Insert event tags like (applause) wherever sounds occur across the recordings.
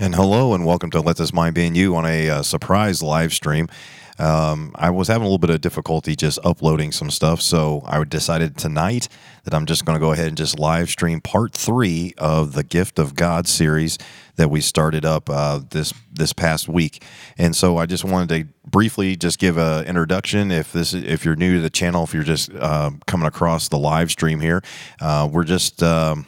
And hello, and welcome to Let This Mind Be in You on a uh, surprise live stream. Um, I was having a little bit of difficulty just uploading some stuff, so I decided tonight that I'm just going to go ahead and just live stream part three of the Gift of God series that we started up uh, this this past week. And so I just wanted to briefly just give an introduction. If this if you're new to the channel, if you're just uh, coming across the live stream here, uh, we're just um,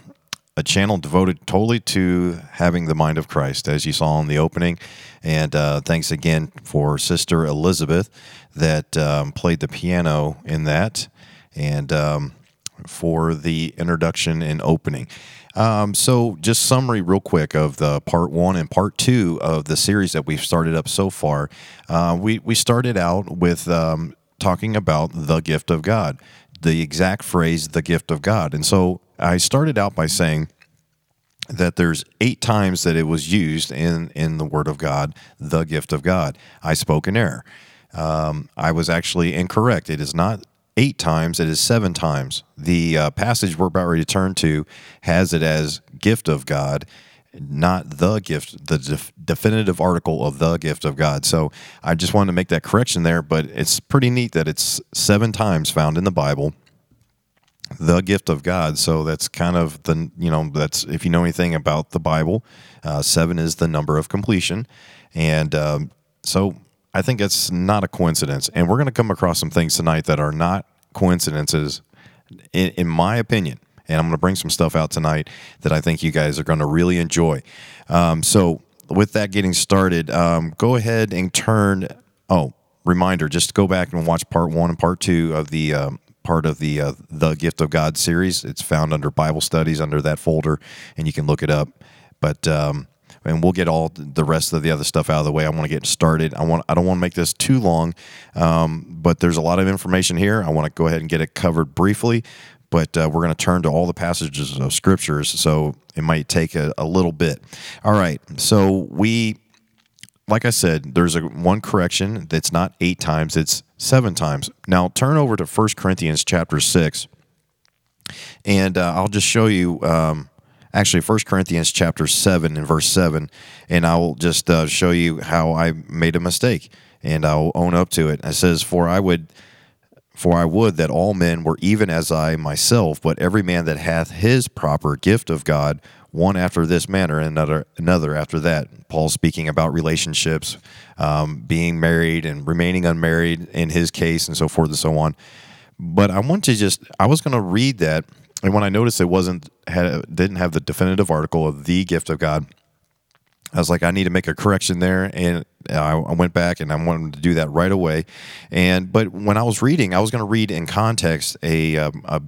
a channel devoted totally to having the mind of Christ, as you saw in the opening. And uh, thanks again for Sister Elizabeth that um, played the piano in that, and um, for the introduction and opening. Um, so, just summary real quick of the part one and part two of the series that we've started up so far. Uh, we we started out with um, talking about the gift of God the exact phrase, the gift of God. And so I started out by saying that there's eight times that it was used in, in the Word of God, the gift of God. I spoke in error. Um, I was actually incorrect. It is not eight times, it is seven times. The uh, passage we're about ready to turn to has it as gift of God, not the gift, the def- definitive article of the gift of God. So I just wanted to make that correction there, but it's pretty neat that it's seven times found in the Bible the gift of God. So that's kind of the, you know, that's if you know anything about the Bible, uh, seven is the number of completion. And um, so I think it's not a coincidence. And we're going to come across some things tonight that are not coincidences, in, in my opinion. And I'm going to bring some stuff out tonight that I think you guys are going to really enjoy. Um, so, with that getting started, um, go ahead and turn. Oh, reminder just go back and watch part one and part two of the um, part of the uh, the Gift of God series. It's found under Bible studies under that folder, and you can look it up. But um, and we'll get all the rest of the other stuff out of the way. I want to get started. I want I don't want to make this too long, um, but there's a lot of information here. I want to go ahead and get it covered briefly. But uh, we're going to turn to all the passages of scriptures, so it might take a, a little bit. All right, so we like I said, there's a one correction that's not eight times, it's seven times. Now turn over to 1 Corinthians chapter 6, and uh, I'll just show you um, actually 1 Corinthians chapter 7 and verse 7, and I will just uh, show you how I made a mistake, and I'll own up to it. It says, For I would. For I would that all men were even as I myself, but every man that hath his proper gift of God one after this manner and another another after that. Paul speaking about relationships, um, being married and remaining unmarried in his case, and so forth and so on. But I want to just I was going to read that, and when I noticed it wasn't had didn't have the definitive article of the gift of God, I was like, I need to make a correction there, and I, went back and I wanted to do that right away. And but when I was reading, I was going to read in context a, um, a,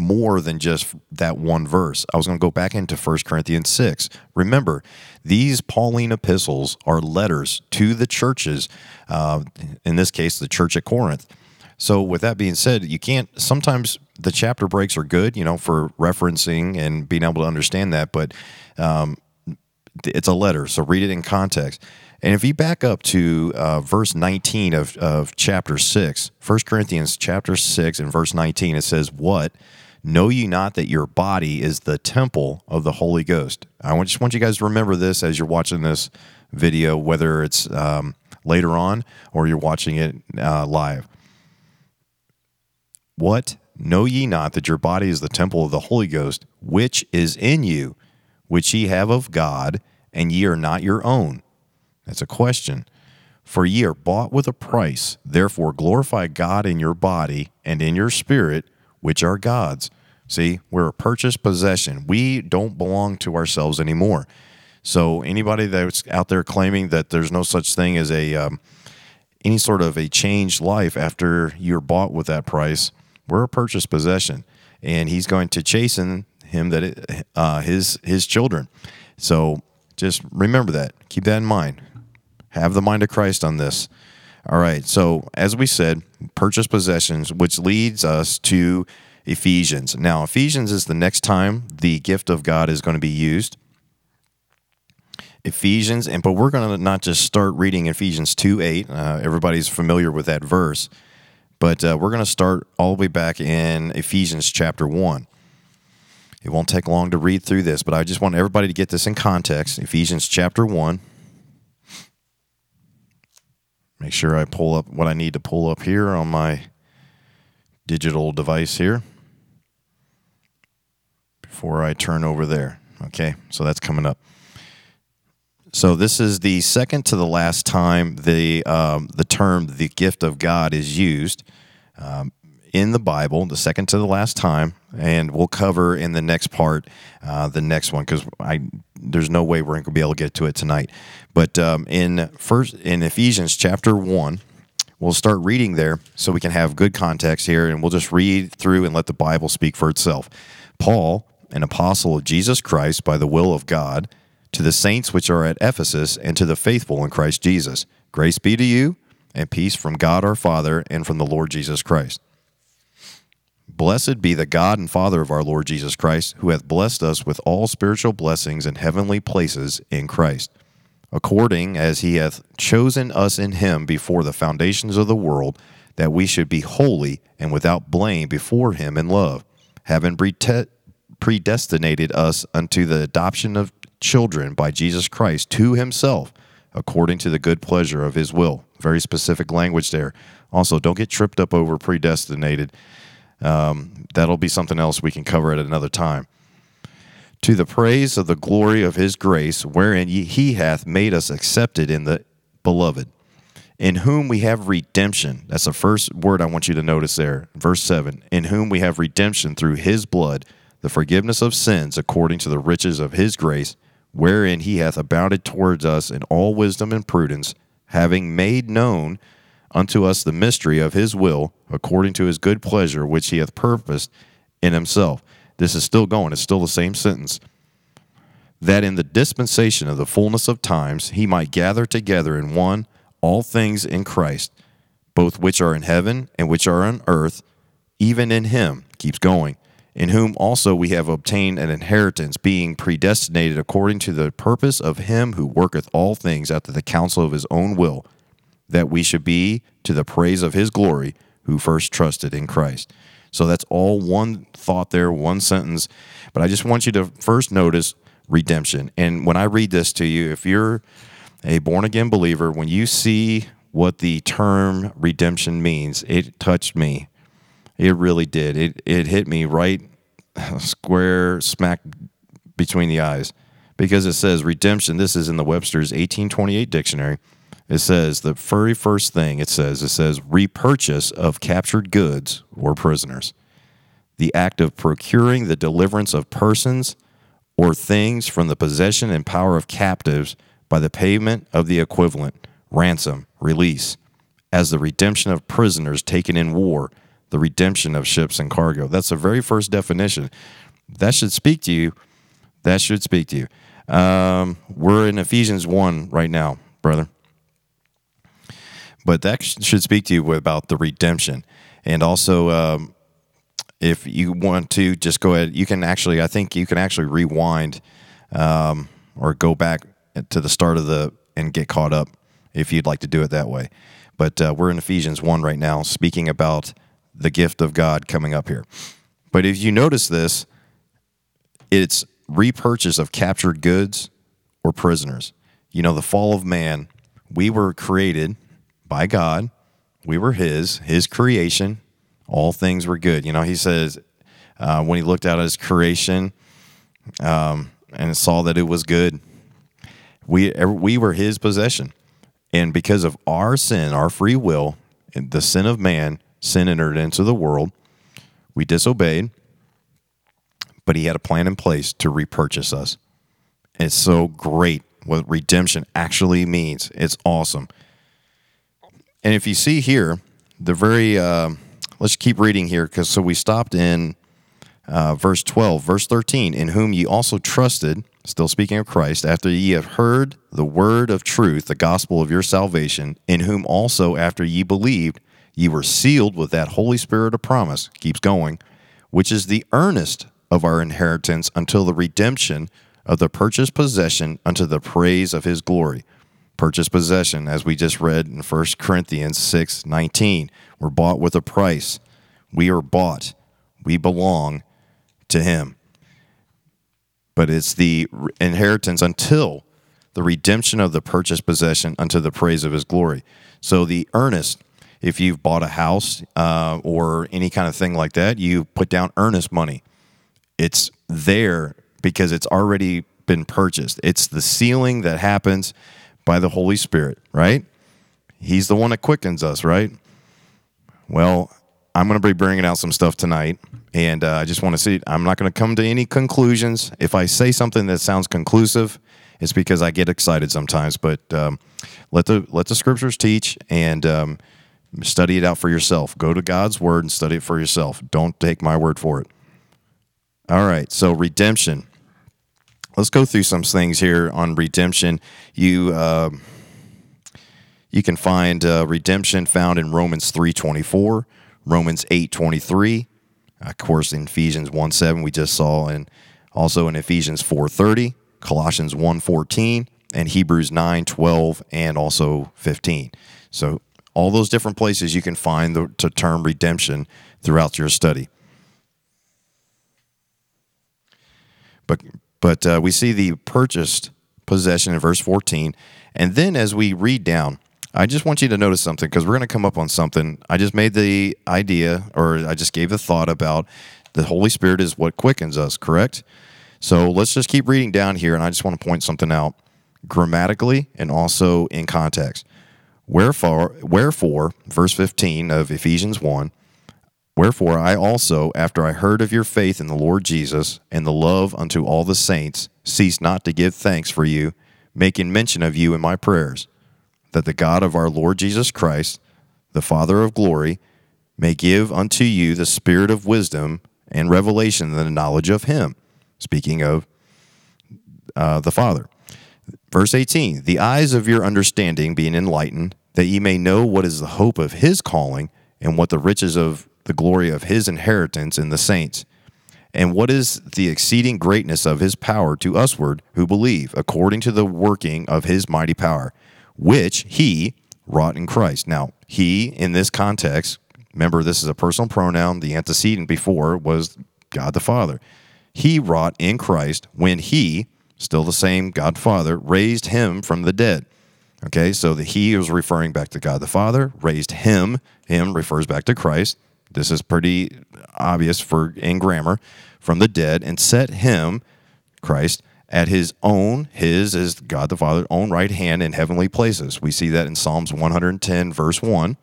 more than just that one verse. I was going to go back into 1 Corinthians 6. Remember, these Pauline epistles are letters to the churches, uh, in this case, the church at Corinth. So, with that being said, you can't, sometimes the chapter breaks are good, you know, for referencing and being able to understand that, but um, it's a letter, so read it in context. And if you back up to uh, verse 19 of, of chapter 6, 1 Corinthians chapter 6 and verse 19, it says, What? Know ye not that your body is the temple of the Holy Ghost? I just want you guys to remember this as you're watching this video, whether it's um, later on or you're watching it uh, live. What? Know ye not that your body is the temple of the Holy Ghost, which is in you, which ye have of God, and ye are not your own? That's a question. For ye are bought with a price. Therefore glorify God in your body and in your spirit, which are God's. See, we're a purchased possession. We don't belong to ourselves anymore. So anybody that's out there claiming that there's no such thing as a um, any sort of a changed life after you're bought with that price, we're a purchased possession, and He's going to chasten him that it, uh, his his children. So just remember that. Keep that in mind. Have the mind of Christ on this. All right. So, as we said, purchase possessions, which leads us to Ephesians. Now, Ephesians is the next time the gift of God is going to be used. Ephesians, and but we're going to not just start reading Ephesians 2 8. Uh, everybody's familiar with that verse, but uh, we're going to start all the way back in Ephesians chapter 1. It won't take long to read through this, but I just want everybody to get this in context. Ephesians chapter 1. Make sure I pull up what I need to pull up here on my digital device here before I turn over there. Okay, so that's coming up. So this is the second to the last time the um, the term "the gift of God" is used um, in the Bible. The second to the last time, and we'll cover in the next part uh, the next one because I there's no way we're going to be able to get to it tonight. But um, in first in Ephesians chapter one, we'll start reading there so we can have good context here, and we'll just read through and let the Bible speak for itself. Paul, an apostle of Jesus Christ by the will of God to the saints which are at Ephesus, and to the faithful in Christ Jesus. Grace be to you, and peace from God our Father and from the Lord Jesus Christ. Blessed be the God and Father of our Lord Jesus Christ, who hath blessed us with all spiritual blessings in heavenly places in Christ, according as he hath chosen us in him before the foundations of the world, that we should be holy and without blame before him in love, having predestinated us unto the adoption of children by Jesus Christ to himself according to the good pleasure of his will. Very specific language there. Also, don't get tripped up over predestinated. Um, that'll be something else we can cover at another time. To the praise of the glory of his grace, wherein he hath made us accepted in the beloved, in whom we have redemption. That's the first word I want you to notice there. Verse 7 In whom we have redemption through his blood, the forgiveness of sins according to the riches of his grace wherein he hath abounded towards us in all wisdom and prudence, having made known unto us the mystery of his will, according to his good pleasure, which he hath purposed in himself. This is still going, it's still the same sentence. That in the dispensation of the fullness of times he might gather together in one all things in Christ, both which are in heaven and which are on earth, even in him, keeps going in whom also we have obtained an inheritance, being predestinated according to the purpose of him who worketh all things after the counsel of his own will, that we should be to the praise of his glory, who first trusted in Christ. So that's all one thought there, one sentence. But I just want you to first notice redemption. And when I read this to you, if you're a born again believer, when you see what the term redemption means, it touched me it really did. It it hit me right (laughs) square smack between the eyes because it says redemption. This is in the Webster's 1828 dictionary. It says the very first thing it says it says repurchase of captured goods or prisoners. The act of procuring the deliverance of persons or things from the possession and power of captives by the payment of the equivalent ransom, release, as the redemption of prisoners taken in war the redemption of ships and cargo. That's the very first definition. That should speak to you. That should speak to you. Um, we're in Ephesians 1 right now, brother. But that should speak to you about the redemption. And also, um, if you want to, just go ahead. You can actually, I think you can actually rewind um, or go back to the start of the and get caught up if you'd like to do it that way. But uh, we're in Ephesians 1 right now, speaking about the gift of God coming up here. But if you notice this, it's repurchase of captured goods or prisoners. You know, the fall of man, we were created by God. We were His, His creation. All things were good. You know, He says uh, when He looked at His creation um, and saw that it was good, we we were His possession, and because of our sin, our free will, and the sin of man, sin entered into the world. We disobeyed, but he had a plan in place to repurchase us. It's so great what redemption actually means. It's awesome. And if you see here, the very, uh, let's keep reading here because so we stopped in uh, verse 12, verse 13, in whom ye also trusted, still speaking of Christ, after ye have heard the word of truth, the gospel of your salvation, in whom also after ye believed, Ye were sealed with that Holy Spirit of promise, keeps going, which is the earnest of our inheritance until the redemption of the purchased possession unto the praise of his glory. Purchased possession, as we just read in 1 Corinthians 6 19. We're bought with a price. We are bought. We belong to him. but it's the inheritance until the redemption of the purchased possession unto the praise of his glory. So the earnest, if you've bought a house uh, or any kind of thing like that, you put down earnest money. It's there because it's already been purchased. It's the sealing that happens by the Holy Spirit, right? He's the one that quickens us, right? Well, I'm going to be bringing out some stuff tonight, and uh, I just want to see. I'm not going to come to any conclusions. If I say something that sounds conclusive, it's because I get excited sometimes. But um, let the let the scriptures teach and um, study it out for yourself. Go to God's word and study it for yourself. Don't take my word for it. All right. So redemption. Let's go through some things here on redemption. You. Uh, you can find uh, redemption found in Romans 3:24, Romans 8:23, of course in Ephesians one seven we just saw and also in Ephesians 4:30, Colossians 1:14, and Hebrews 9:12 and also 15. So all those different places you can find the, the term redemption throughout your study. But but uh, we see the purchased possession in verse 14, and then as we read down, I just want you to notice something because we're going to come up on something. I just made the idea, or I just gave the thought about the Holy Spirit is what quickens us, correct? So let's just keep reading down here, and I just want to point something out grammatically and also in context. Wherefore, wherefore, verse 15 of Ephesians 1 Wherefore I also, after I heard of your faith in the Lord Jesus and the love unto all the saints, cease not to give thanks for you, making mention of you in my prayers that the God of our Lord Jesus Christ, the Father of glory, may give unto you the spirit of wisdom and revelation and the knowledge of him. Speaking of uh, the Father. Verse 18 The eyes of your understanding being enlightened, that ye may know what is the hope of his calling, and what the riches of the glory of his inheritance in the saints, and what is the exceeding greatness of his power to usward who believe, according to the working of his mighty power which he wrought in Christ. Now, he, in this context, remember this is a personal pronoun. The antecedent before was God the Father. He wrought in Christ when he, still the same God Father, raised him from the dead. Okay, so the he is referring back to God the Father, raised him. Him refers back to Christ. This is pretty obvious for in grammar from the dead and set him, Christ, at his own, his is God the Father, own right hand in heavenly places. We see that in Psalms 110, verse 1.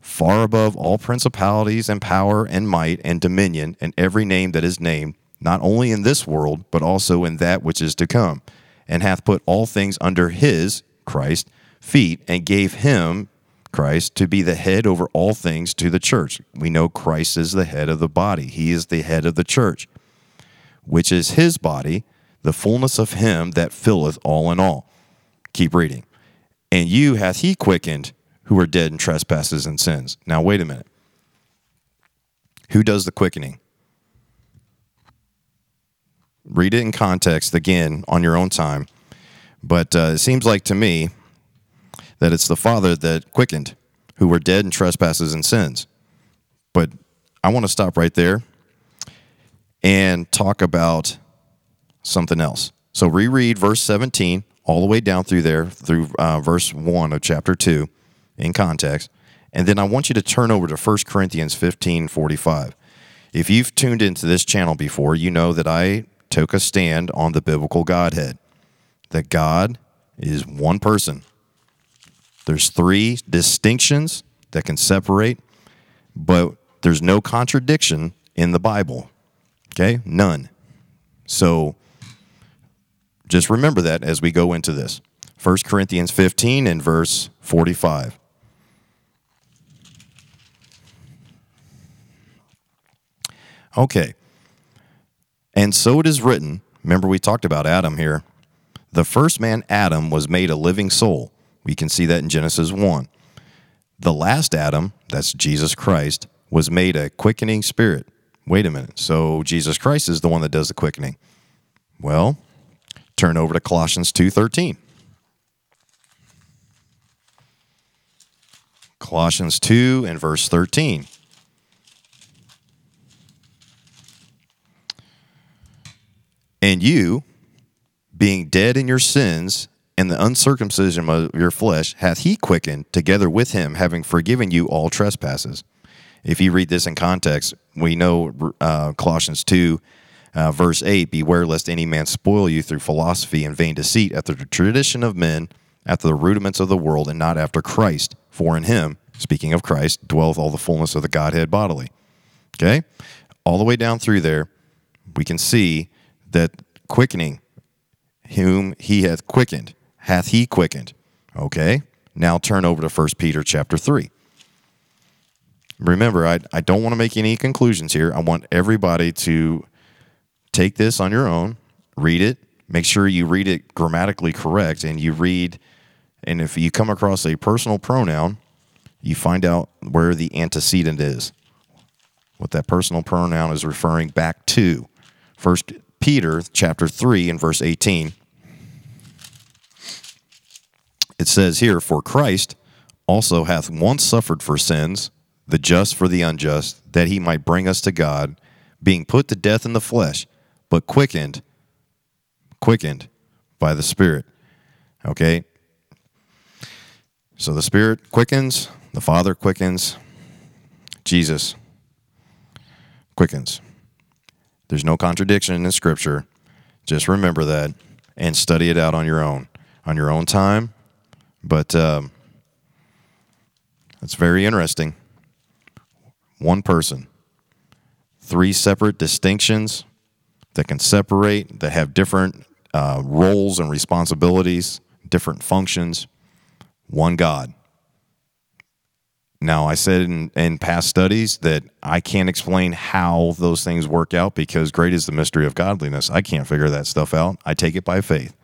Far above all principalities and power and might and dominion and every name that is named, not only in this world, but also in that which is to come, and hath put all things under his, Christ, feet, and gave him, Christ, to be the head over all things to the church. We know Christ is the head of the body, he is the head of the church, which is his body the fullness of him that filleth all in all. Keep reading. And you hath he quickened who are dead in trespasses and sins. Now, wait a minute. Who does the quickening? Read it in context again on your own time. But uh, it seems like to me that it's the Father that quickened who were dead in trespasses and sins. But I want to stop right there and talk about something else. So reread verse 17 all the way down through there, through uh, verse 1 of chapter 2 in context. And then I want you to turn over to 1 Corinthians 15 45. If you've tuned into this channel before, you know that I took a stand on the biblical Godhead, that God is one person. There's three distinctions that can separate, but there's no contradiction in the Bible. Okay? None. So just remember that as we go into this. 1 Corinthians 15 and verse 45. Okay. And so it is written, remember we talked about Adam here. The first man, Adam, was made a living soul. We can see that in Genesis 1. The last Adam, that's Jesus Christ, was made a quickening spirit. Wait a minute. So Jesus Christ is the one that does the quickening. Well, turn over to Colossians 2:13. Colossians 2 and verse 13. And you, being dead in your sins and the uncircumcision of your flesh, hath he quickened together with him, having forgiven you all trespasses. If you read this in context, we know uh, Colossians 2, uh, verse 8 Beware lest any man spoil you through philosophy and vain deceit, after the tradition of men, after the rudiments of the world, and not after Christ. For in him, speaking of Christ, dwelleth all the fullness of the Godhead bodily. Okay? All the way down through there, we can see that quickening, whom he hath quickened, hath he quickened. Okay? Now turn over to 1 Peter chapter 3. Remember, I, I don't want to make any conclusions here. I want everybody to take this on your own, read it, make sure you read it grammatically correct, and you read, and if you come across a personal pronoun, you find out where the antecedent is, what that personal pronoun is referring back to. First Peter chapter 3 and verse 18. It says here, For Christ also hath once suffered for sins the just for the unjust, that he might bring us to God, being put to death in the flesh, but quickened, quickened by the Spirit. Okay? So the Spirit quickens, the Father quickens, Jesus quickens. There's no contradiction in Scripture. Just remember that and study it out on your own, on your own time. But um, it's very interesting one person. Three separate distinctions that can separate, that have different uh, roles and responsibilities, different functions. One God. Now, I said in, in past studies that I can't explain how those things work out because great is the mystery of godliness. I can't figure that stuff out. I take it by faith.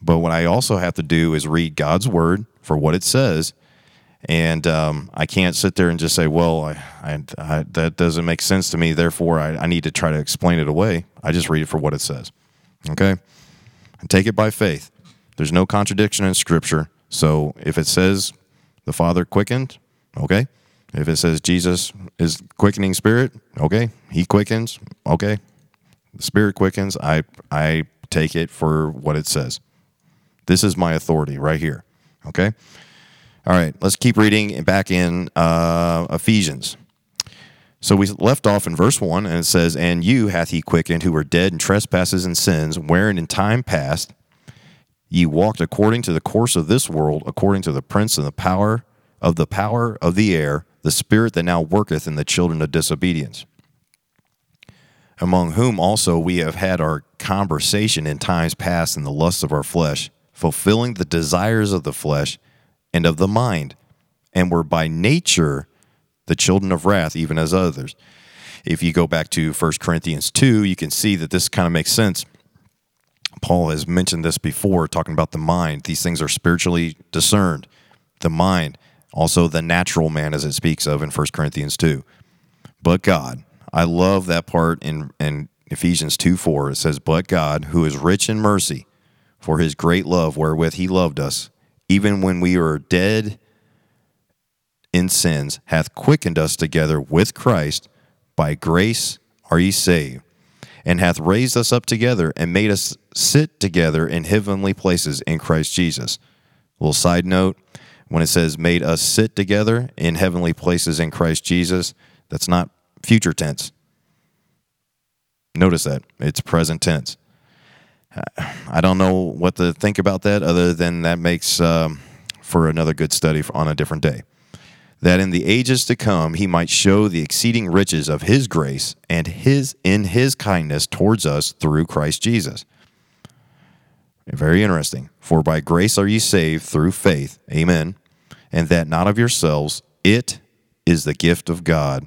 But what I also have to do is read God's word for what it says and um, I can't sit there and just say, "Well, I, I, I, that doesn't make sense to me. Therefore, I, need to try to explain it away." I just read it for what it says. Okay, and take it by faith. There's no contradiction in Scripture. So if it says the Father quickened, okay. If it says Jesus is quickening Spirit, okay, He quickens, okay. The Spirit quickens. I I take it for what it says. This is my authority right here. Okay. All right, let's keep reading back in uh, Ephesians. So we left off in verse 1, and it says, And you hath he quickened who were dead in trespasses and sins, wherein in time past ye walked according to the course of this world, according to the prince and the power of the power of the air, the spirit that now worketh in the children of disobedience. Among whom also we have had our conversation in times past in the lusts of our flesh, fulfilling the desires of the flesh and of the mind, and were by nature the children of wrath, even as others. If you go back to 1 Corinthians 2, you can see that this kind of makes sense. Paul has mentioned this before, talking about the mind. These things are spiritually discerned. The mind, also the natural man, as it speaks of in 1 Corinthians 2. But God, I love that part in, in Ephesians 2 4. It says, But God, who is rich in mercy, for his great love wherewith he loved us, even when we were dead in sins, hath quickened us together with Christ. By grace are ye saved, and hath raised us up together and made us sit together in heavenly places in Christ Jesus. A little side note when it says made us sit together in heavenly places in Christ Jesus, that's not future tense. Notice that it's present tense. I don't know what to think about that other than that makes um, for another good study on a different day. That in the ages to come he might show the exceeding riches of his grace and his in his kindness towards us through Christ Jesus. Very interesting. For by grace are ye saved through faith. Amen. And that not of yourselves, it is the gift of God,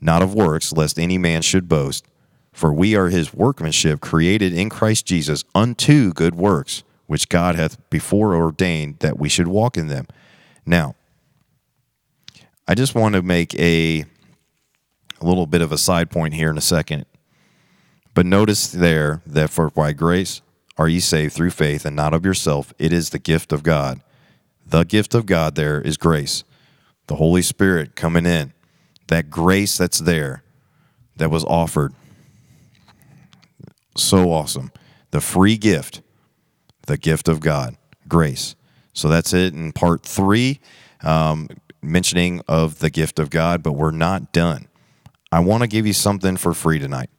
not of works, lest any man should boast. For we are his workmanship, created in Christ Jesus unto good works, which God hath before ordained that we should walk in them. Now, I just want to make a, a little bit of a side point here in a second. But notice there that for by grace are ye saved through faith, and not of yourself. It is the gift of God. The gift of God there is grace, the Holy Spirit coming in. That grace that's there, that was offered So awesome. The free gift, the gift of God, grace. So that's it in part three, um, mentioning of the gift of God, but we're not done. I want to give you something for free tonight.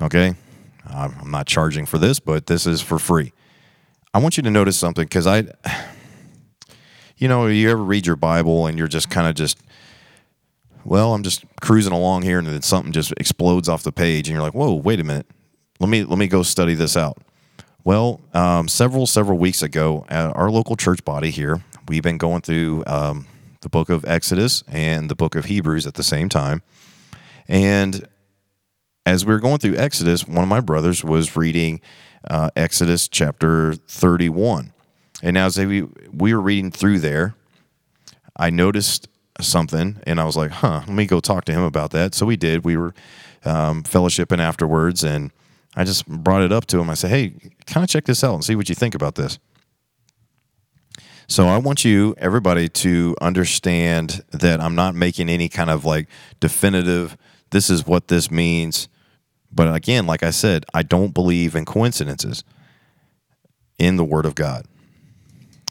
Okay? I'm not charging for this, but this is for free. I want you to notice something because I, (sighs) you know, you ever read your Bible and you're just kind of just, well, I'm just cruising along here and then something just explodes off the page and you're like, whoa, wait a minute. Let me, let me go study this out. Well, um, several, several weeks ago, at our local church body here, we've been going through um, the book of Exodus and the book of Hebrews at the same time. And as we were going through Exodus, one of my brothers was reading uh, Exodus chapter 31. And as we, we were reading through there, I noticed something and I was like, huh, let me go talk to him about that. So we did. We were um, fellowshipping afterwards and I just brought it up to him. I said, hey, kind of check this out and see what you think about this. So I want you, everybody, to understand that I'm not making any kind of like definitive, this is what this means. But again, like I said, I don't believe in coincidences in the Word of God.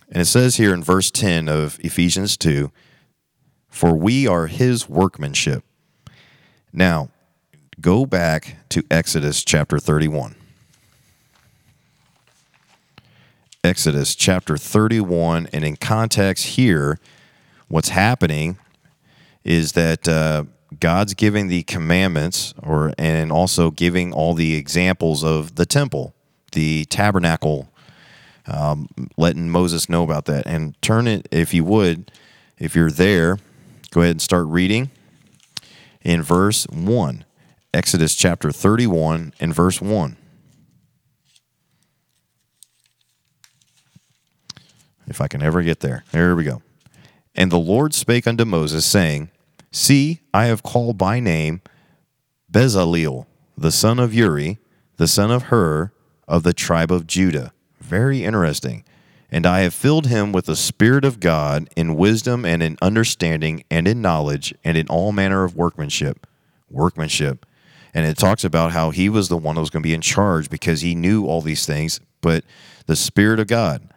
And it says here in verse 10 of Ephesians 2 For we are His workmanship. Now, go back to Exodus chapter 31. Exodus chapter 31. And in context here, what's happening is that. Uh, God's giving the commandments or and also giving all the examples of the temple, the tabernacle, um, letting Moses know about that. And turn it, if you would, if you're there, go ahead and start reading in verse 1. Exodus chapter 31 and verse 1. If I can ever get there. There we go. And the Lord spake unto Moses, saying, See, I have called by name Bezaleel, the son of Uri, the son of Hur, of the tribe of Judah. Very interesting. And I have filled him with the Spirit of God in wisdom and in understanding and in knowledge and in all manner of workmanship. Workmanship. And it talks about how he was the one that was going to be in charge because he knew all these things, but the Spirit of God.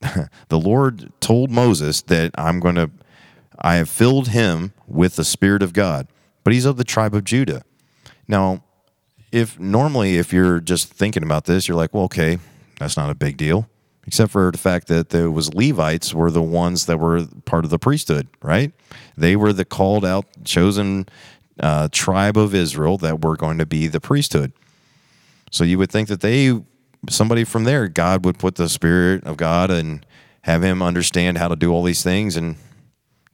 (laughs) the Lord told Moses that I'm going to I have filled him with the Spirit of God, but he's of the tribe of Judah. Now, if normally, if you're just thinking about this, you're like, well, okay, that's not a big deal, except for the fact that there was Levites were the ones that were part of the priesthood, right? They were the called out, chosen uh, tribe of Israel that were going to be the priesthood. So you would think that they, somebody from there, God would put the Spirit of God and have him understand how to do all these things and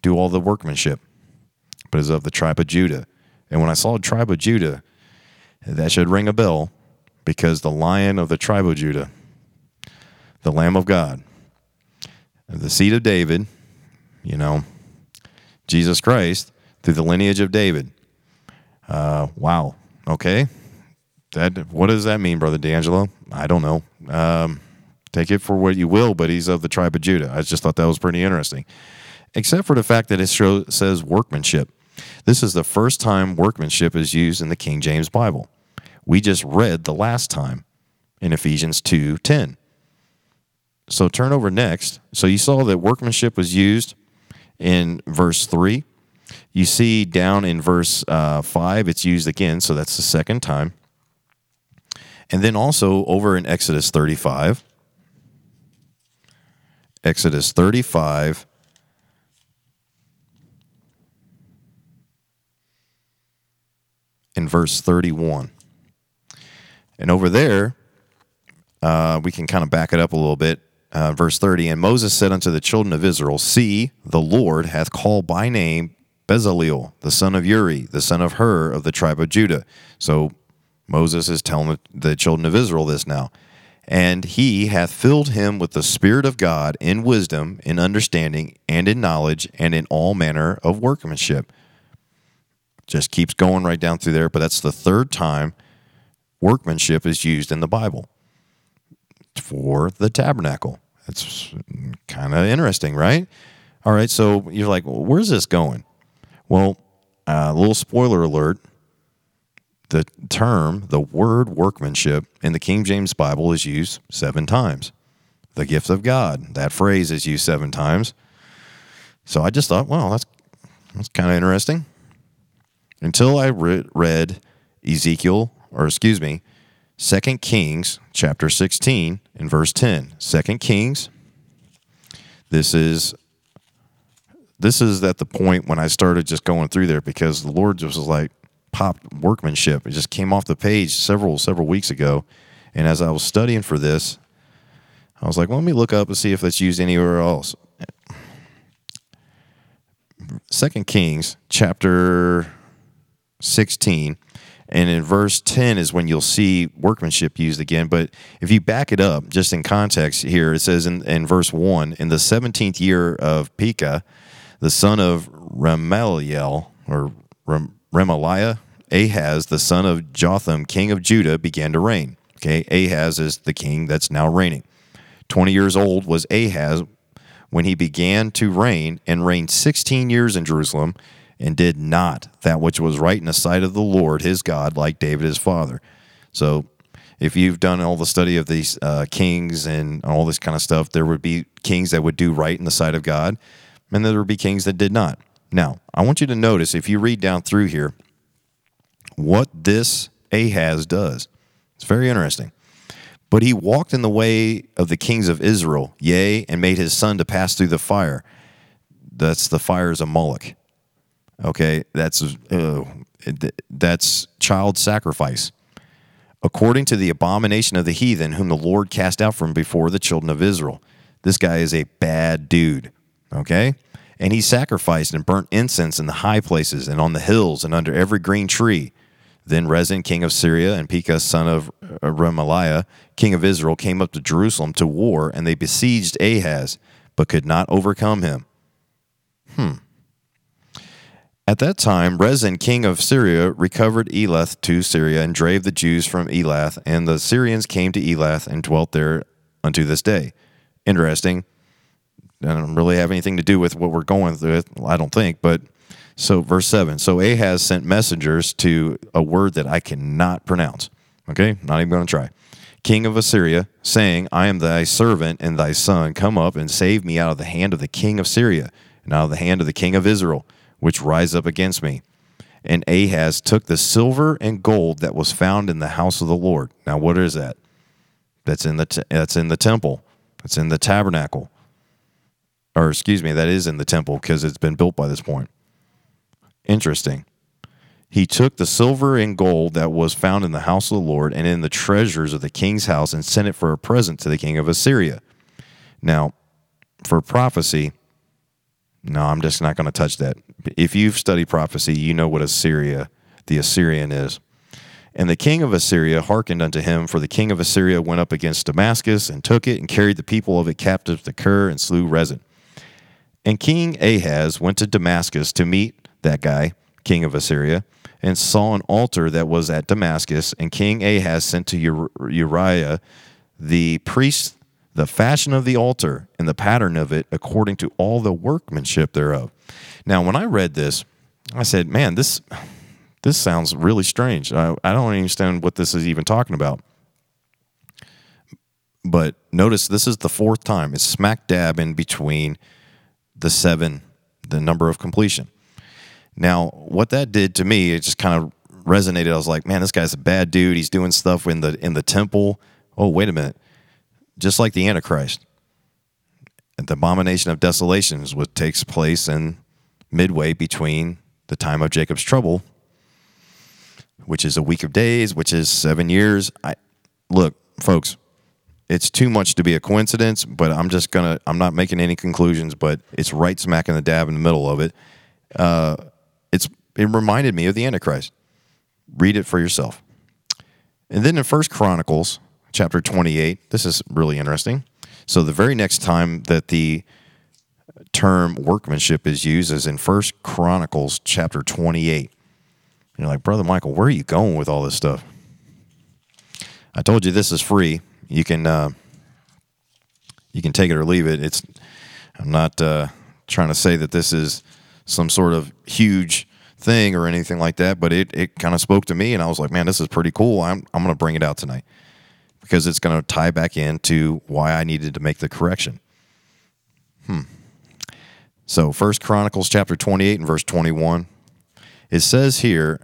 do all the workmanship, but is of the tribe of Judah. And when I saw the tribe of Judah, that should ring a bell because the lion of the tribe of Judah, the Lamb of God, the seed of David, you know, Jesus Christ through the lineage of David. Uh, wow. Okay. That what does that mean, brother D'Angelo? I don't know. Um, take it for what you will, but he's of the tribe of Judah. I just thought that was pretty interesting except for the fact that it show, says workmanship. This is the first time workmanship is used in the King James Bible. We just read the last time in Ephesians 2:10. So turn over next. So you saw that workmanship was used in verse 3. You see down in verse uh, 5, it's used again, so that's the second time. And then also over in Exodus 35, Exodus 35 in verse 31. And over there, uh, we can kind of back it up a little bit. Uh, verse 30 And Moses said unto the children of Israel, See, the Lord hath called by name Bezaleel, the son of Uri, the son of Hur of the tribe of Judah. So Moses is telling the, children of Israel this now. And he hath filled him with the Spirit of God in wisdom, in understanding, and in knowledge, and in all manner of workmanship just keeps going right down through there. But that's the third time workmanship is used in the Bible for the tabernacle. It's kind of interesting, right? All right, so you're like, well, where's this going? Well, a uh, little spoiler alert the term, the word workmanship in the King James Bible is used seven times. The gift of God, that phrase is used seven times. So I just thought, well, that's that's kind of interesting. Until I re- read Ezekiel, or excuse me, Second Kings chapter 16 and verse 10. Second Kings. This is this is at the point when I started just going through there because the Lord just was like popped workmanship. It just came off the page several several weeks ago. And as I was studying for this, I was like, well, let me look up and see if it's used anywhere else. Second Kings chapter 16 and in verse 10 is when you'll see workmanship used again. But if you back it up, just in context here, it says in, in verse 1 In the 17th year of Pekah, the son of Remaliel, or Rem, Remaliah, Ahaz, the son of Jotham, king of Judah, began to reign. Okay, Ahaz is the king that's now reigning. 20 years old was Ahaz when he began to reign and reigned 16 years in Jerusalem and did not that which was right in the sight of the Lord his God, like David his father. So, if you've done all the study of these uh, kings and all this kind of stuff, there would be kings that would do right in the sight of God, and there would be kings that did not. Now, I want you to notice if you read down through here what this Ahaz does. It's very interesting. But he walked in the way of the kings of Israel, yea, and made his son to pass through the fire. That's the fires of Moloch. Okay, that's uh, that's child sacrifice. According to the abomination of the heathen, whom the Lord cast out from before the children of Israel. This guy is a bad dude. Okay? And he sacrificed and burnt incense in the high places and on the hills and under every green tree. Then Rezin, king of Syria, and Pekah, son of Remaliah, king of Israel, came up to Jerusalem to war, and they besieged Ahaz, but could not overcome him. Hmm. At that time, Rezin, king of Syria, recovered Elath to Syria and drave the Jews from Elath, and the Syrians came to Elath and dwelt there unto this day. Interesting. Don't really have anything to do with what we're going through, I don't think, but so verse 7. So Ahaz sent messengers to a word that I cannot pronounce. Okay? Not even going to try. King of Assyria, saying, I am thy servant and thy son. Come up and save me out of the hand of the king of Syria and out of the hand of the king of Israel which rise up against me. And Ahaz took the silver and gold that was found in the house of the Lord. Now, what is that? That's in the that's in the temple. It's in the tabernacle. Or excuse me, that is in the temple because it's been built by this point. Interesting. He took the silver and gold that was found in the house of the Lord and in the treasures of the king's house and sent it for a present to the king of Assyria. Now, for prophecy, no, I'm just not going to touch that. If you've studied prophecy, you know what Assyria, the Assyrian is. And the king of Assyria hearkened unto him, for the king of Assyria went up against Damascus and took it and carried the people of it captive to Kir and slew Rezin. And King Ahaz went to Damascus to meet that guy, king of Assyria, and saw an altar that was at Damascus. And King Ahaz sent to Uriah the priest the fashion of the altar and the pattern of it according to all the workmanship thereof. Now, when I read this, I said, man, this this sounds really strange. I, I don't understand what this is even talking about. But notice this is the fourth time. It's smack dab in between the seven, the number of completion. Now, what that did to me, it just kind of resonated. I was like, man, this guy's a bad dude. He's doing stuff in the in the temple. Oh, wait a minute just like the Antichrist. The abomination of desolation is what takes place in midway between the time of Jacob's trouble, which is a week of days, which is seven years. I look, folks, it's too much to be a coincidence, but I'm just gonna I'm not making any conclusions, but it's right smack in the dab in the middle of it. Uh, it's it reminded me of the Antichrist. Read it for yourself. And then in First Chronicles chapter 28. This is really interesting. So, the very next time that the term workmanship is used is in First Chronicles chapter 28. And you're like, Brother Michael, where are you going with all this stuff? I told you this is free. You can uh, you can take it or leave it. It's I'm not uh, trying to say that this is some sort of huge thing or anything like that, but it, it kind of spoke to me and I was like, man, this is pretty cool. I'm, I'm going to bring it out tonight because it's going to tie back into why I needed to make the correction. Hmm. So, First Chronicles chapter 28 and verse 21. It says here,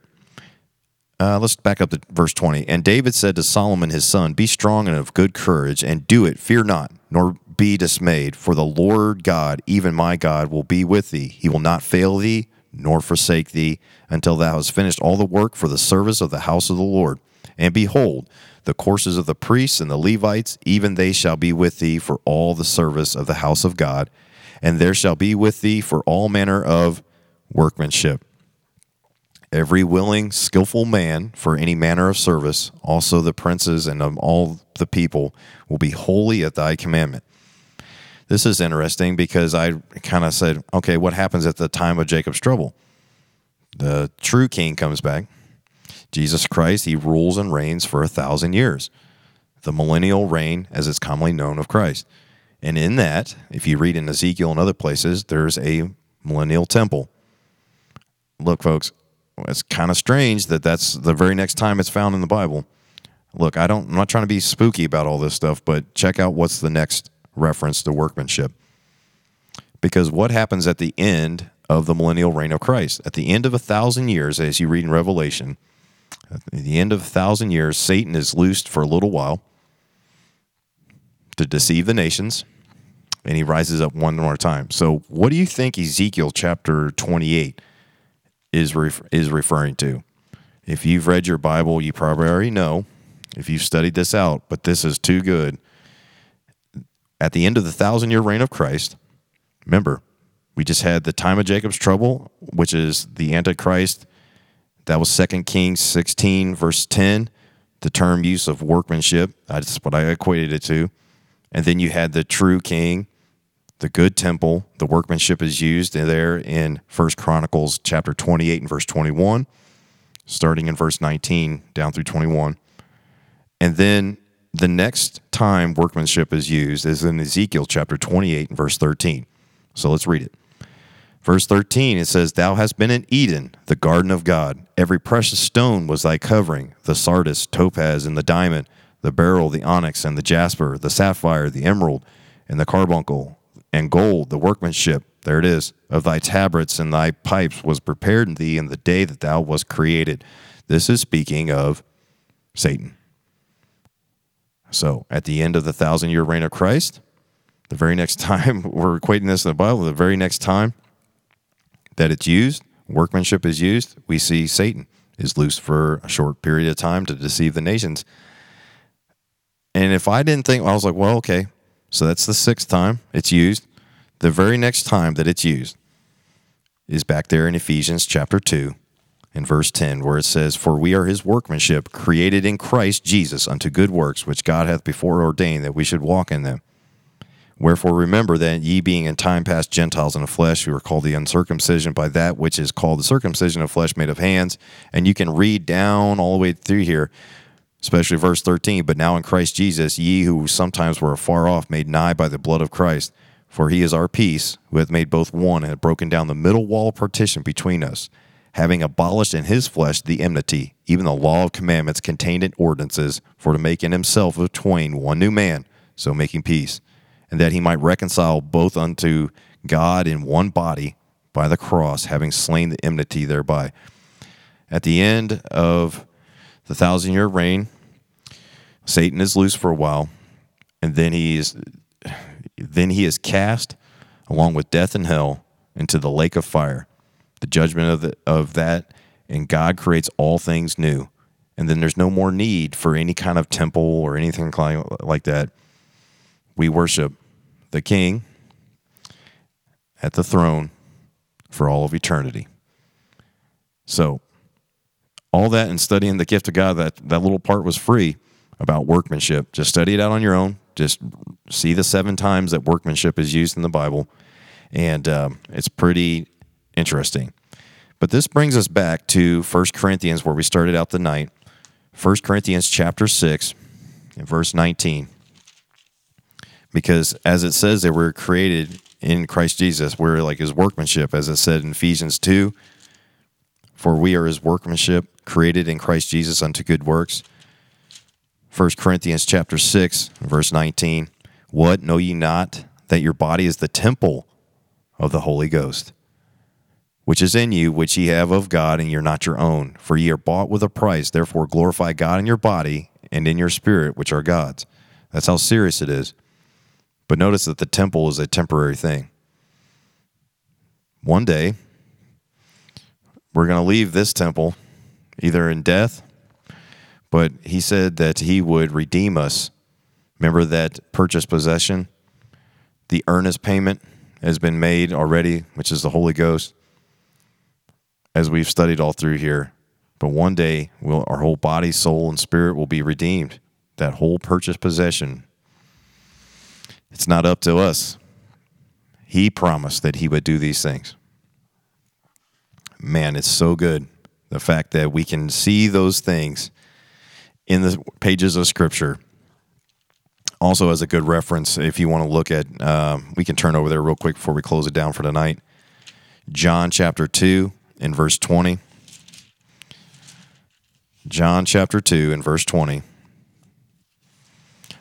uh, let's back up to verse 20. And David said to Solomon his son, Be strong and of good courage, and do it. Fear not, nor be dismayed, for the Lord God, even my God, will be with thee. He will not fail thee, nor forsake thee, until thou hast finished all the work for the service of the house of the Lord. And behold, the courses of the priests and the Levites, even they shall be with thee for all the service of the house of God, and there shall be with thee for all manner of workmanship. Every willing, skillful man for any manner of service, also the princes and of all the people, will be wholly at thy commandment. This is interesting because I kind of said, okay, what happens at the time of Jacob's trouble? The true king comes back Jesus Christ, he rules and reigns for a thousand years. The millennial reign, as it's commonly known of Christ. And in that, if you read in Ezekiel and other places, there's a millennial temple. Look, folks, it's kind of strange that that's the very next time it's found in the Bible. Look, I don't I'm not trying to be spooky about all this stuff, but check out what's the next reference to workmanship. Because what happens at the end of the millennial reign of Christ? At the end of a thousand years, as you read in Revelation, at the end of a thousand years, Satan is loosed for a little while to deceive the nations, and he rises up one more time. So, what do you think Ezekiel chapter 28 is, is referring to? If you've read your Bible, you probably already know. If you've studied this out, but this is too good. At the end of the thousand year reign of Christ, remember, we just had the time of Jacob's trouble, which is the Antichrist that was 2 Kings 16, verse 10, the term use of workmanship. That's what I equated it to. And then you had the true king, the good temple. The workmanship is used there in First Chronicles chapter 28 and verse 21, starting in verse 19 down through 21. And then the next time workmanship is used is in Ezekiel chapter 28 and verse 13. So let's read it. Verse 13, it says, Thou hast been in Eden, the garden of God. Every precious stone was thy covering the sardius, topaz, and the diamond, the beryl, the onyx, and the jasper, the sapphire, the emerald, and the carbuncle, and gold, the workmanship, there it is, of thy tabrets and thy pipes was prepared in thee in the day that thou wast created. This is speaking of Satan. So at the end of the thousand year reign of Christ, the very next (laughs) time, we're equating this in the Bible, the very next time that it's used, workmanship is used, we see Satan is loose for a short period of time to deceive the nations. And if I didn't think, I was like, well, okay, so that's the sixth time it's used. The very next time that it's used is back there in Ephesians chapter 2 in verse 10, where it says, For we are his workmanship, created in Christ Jesus unto good works, which God hath before ordained that we should walk in them. Wherefore remember that ye being in time past Gentiles in the flesh, who are called the uncircumcision by that which is called the circumcision of flesh made of hands. And you can read down all the way through here, especially verse 13. But now in Christ Jesus, ye who sometimes were afar off, made nigh by the blood of Christ. For he is our peace, who hath made both one, and hath broken down the middle wall partition between us, having abolished in his flesh the enmity, even the law of commandments contained in ordinances, for to make in himself of twain one new man, so making peace and that he might reconcile both unto God in one body by the cross, having slain the enmity thereby. At the end of the thousand year reign, Satan is loose for a while, and then he is then he is cast along with death and hell into the lake of fire. The judgment of the, of that, and God creates all things new. And then there's no more need for any kind of temple or anything like that. We worship the king at the throne for all of eternity. So, all that and studying the gift of God, that, that little part was free about workmanship. Just study it out on your own. Just see the seven times that workmanship is used in the Bible. And um, it's pretty interesting. But this brings us back to 1 Corinthians, where we started out the night. 1 Corinthians chapter 6, and verse 19 because as it says that we're created in Christ Jesus, we're like his workmanship, as it said in Ephesians 2, For we are his workmanship, created in Christ Jesus unto good works. 1 Corinthians chapter 6, verse 19. What know ye not that your body is the temple of the Holy Ghost, which is in you, which ye have of God, and ye are not your own? For ye are bought with a price. Therefore glorify God in your body and in your spirit, which are God's. That's how serious it is. But notice that the temple is a temporary thing. One day, we're going to leave this temple either in death, but he said that he would redeem us. Remember that purchase possession? The earnest payment has been made already, which is the Holy Ghost, as we've studied all through here. But one day, we'll, our whole body, soul, and spirit will be redeemed. That whole purchase possession. It's not up to us. He promised that he would do these things. Man, it's so good. The fact that we can see those things in the pages of Scripture. Also, as a good reference, if you want to look at, uh, we can turn over there real quick before we close it down for tonight. John chapter 2 and verse 20. John chapter 2 and verse 20.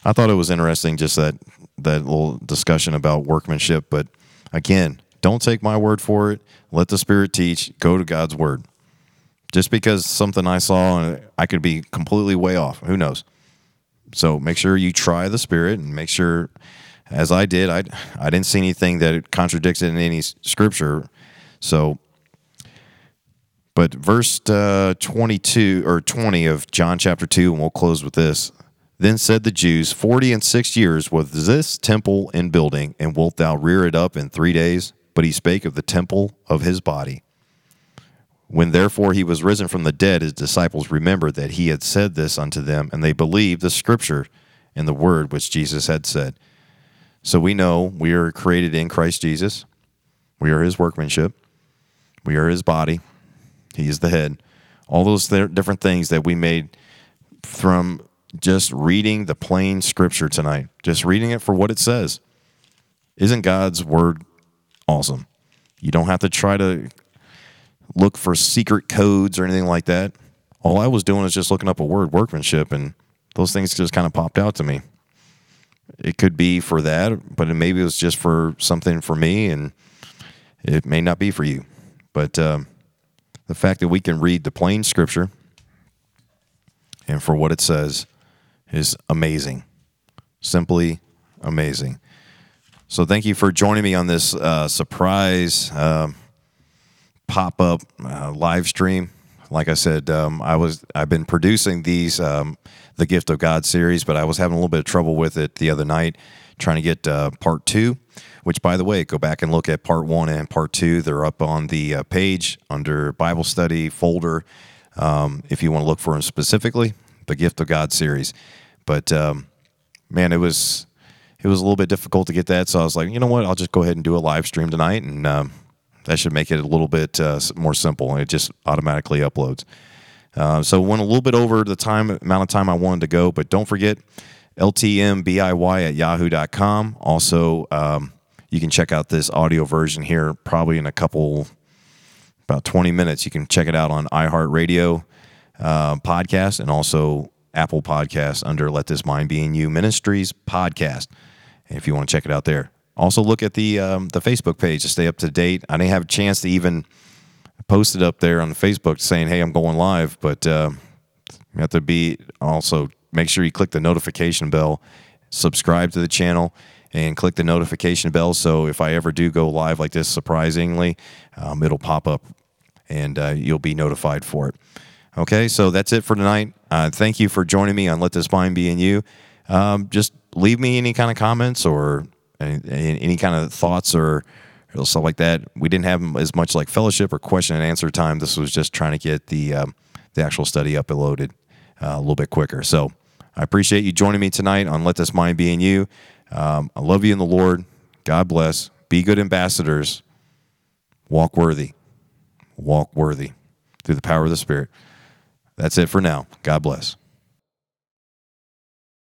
I thought it was interesting just that that little discussion about workmanship, but again, don't take my word for it. Let the Spirit teach. Go to God's word. Just because something I saw, I could be completely way off. Who knows? So make sure you try the Spirit and make sure, as I did, I I didn't see anything that contradicts it in any scripture. So but verse uh, 22 or 20 of John chapter 2, and we'll close with this. Then said the Jews, Forty and six years was this temple in building, and wilt thou rear it up in three days? But he spake of the temple of his body. When therefore he was risen from the dead, his disciples remembered that he had said this unto them, and they believed the scripture and the word which Jesus had said. So we know we are created in Christ Jesus. We are his workmanship. We are his body. He is the head. All those th- different things that we made from just reading the plain scripture tonight, just reading it for what it says. Isn't God's word awesome? You don't have to try to look for secret codes or anything like that. All I was doing is just looking up a word, workmanship, and those things just kind of popped out to me. It could be for that, but maybe it was just for something for me, and it may not be for you. But um, the fact that we can read the plain scripture and for what it says is amazing. Simply amazing. So thank you for joining me on this uh, surprise uh, pop up uh, live stream. Like I said, um, I was I've been producing these um, the Gift of God series, but I was having a little bit of trouble with it the other night, trying to get uh, part two. Which, by the way, go back and look at part one and part two. They're up on the uh, page under Bible study folder. Um, if you want to look for them specifically, the Gift of God series. But um, man, it was it was a little bit difficult to get that, so I was like, you know what, I'll just go ahead and do a live stream tonight, and um, that should make it a little bit uh, more simple. It just automatically uploads. Uh, so went a little bit over the time amount of time I wanted to go, but don't forget ltmbiy at yahoo.com. Also, um, you can check out this audio version here probably in a couple, about 20 minutes. You can check it out on iHeartRadio uh, podcast and also Apple Podcast under Let This Mind Be in You Ministries podcast. If you want to check it out there. Also look at the um, the Facebook page to stay up to date. I didn't have a chance to even post it up there on Facebook saying, "Hey, I'm going live," but uh, you have to be also make sure you click the notification bell, subscribe to the channel, and click the notification bell. So if I ever do go live like this, surprisingly, um, it'll pop up and uh, you'll be notified for it. Okay, so that's it for tonight. Uh, thank you for joining me on Let This Mind Be in You. Um, just leave me any kind of comments or any, any kind of thoughts or, or, stuff like that. We didn't have as much like fellowship or question and answer time. This was just trying to get the um, the actual study uploaded uh, a little bit quicker. So I appreciate you joining me tonight on Let This Mind Be in You. Um, I love you in the Lord. God bless. Be good ambassadors. Walk worthy. Walk worthy through the power of the Spirit. That's it for now. God bless.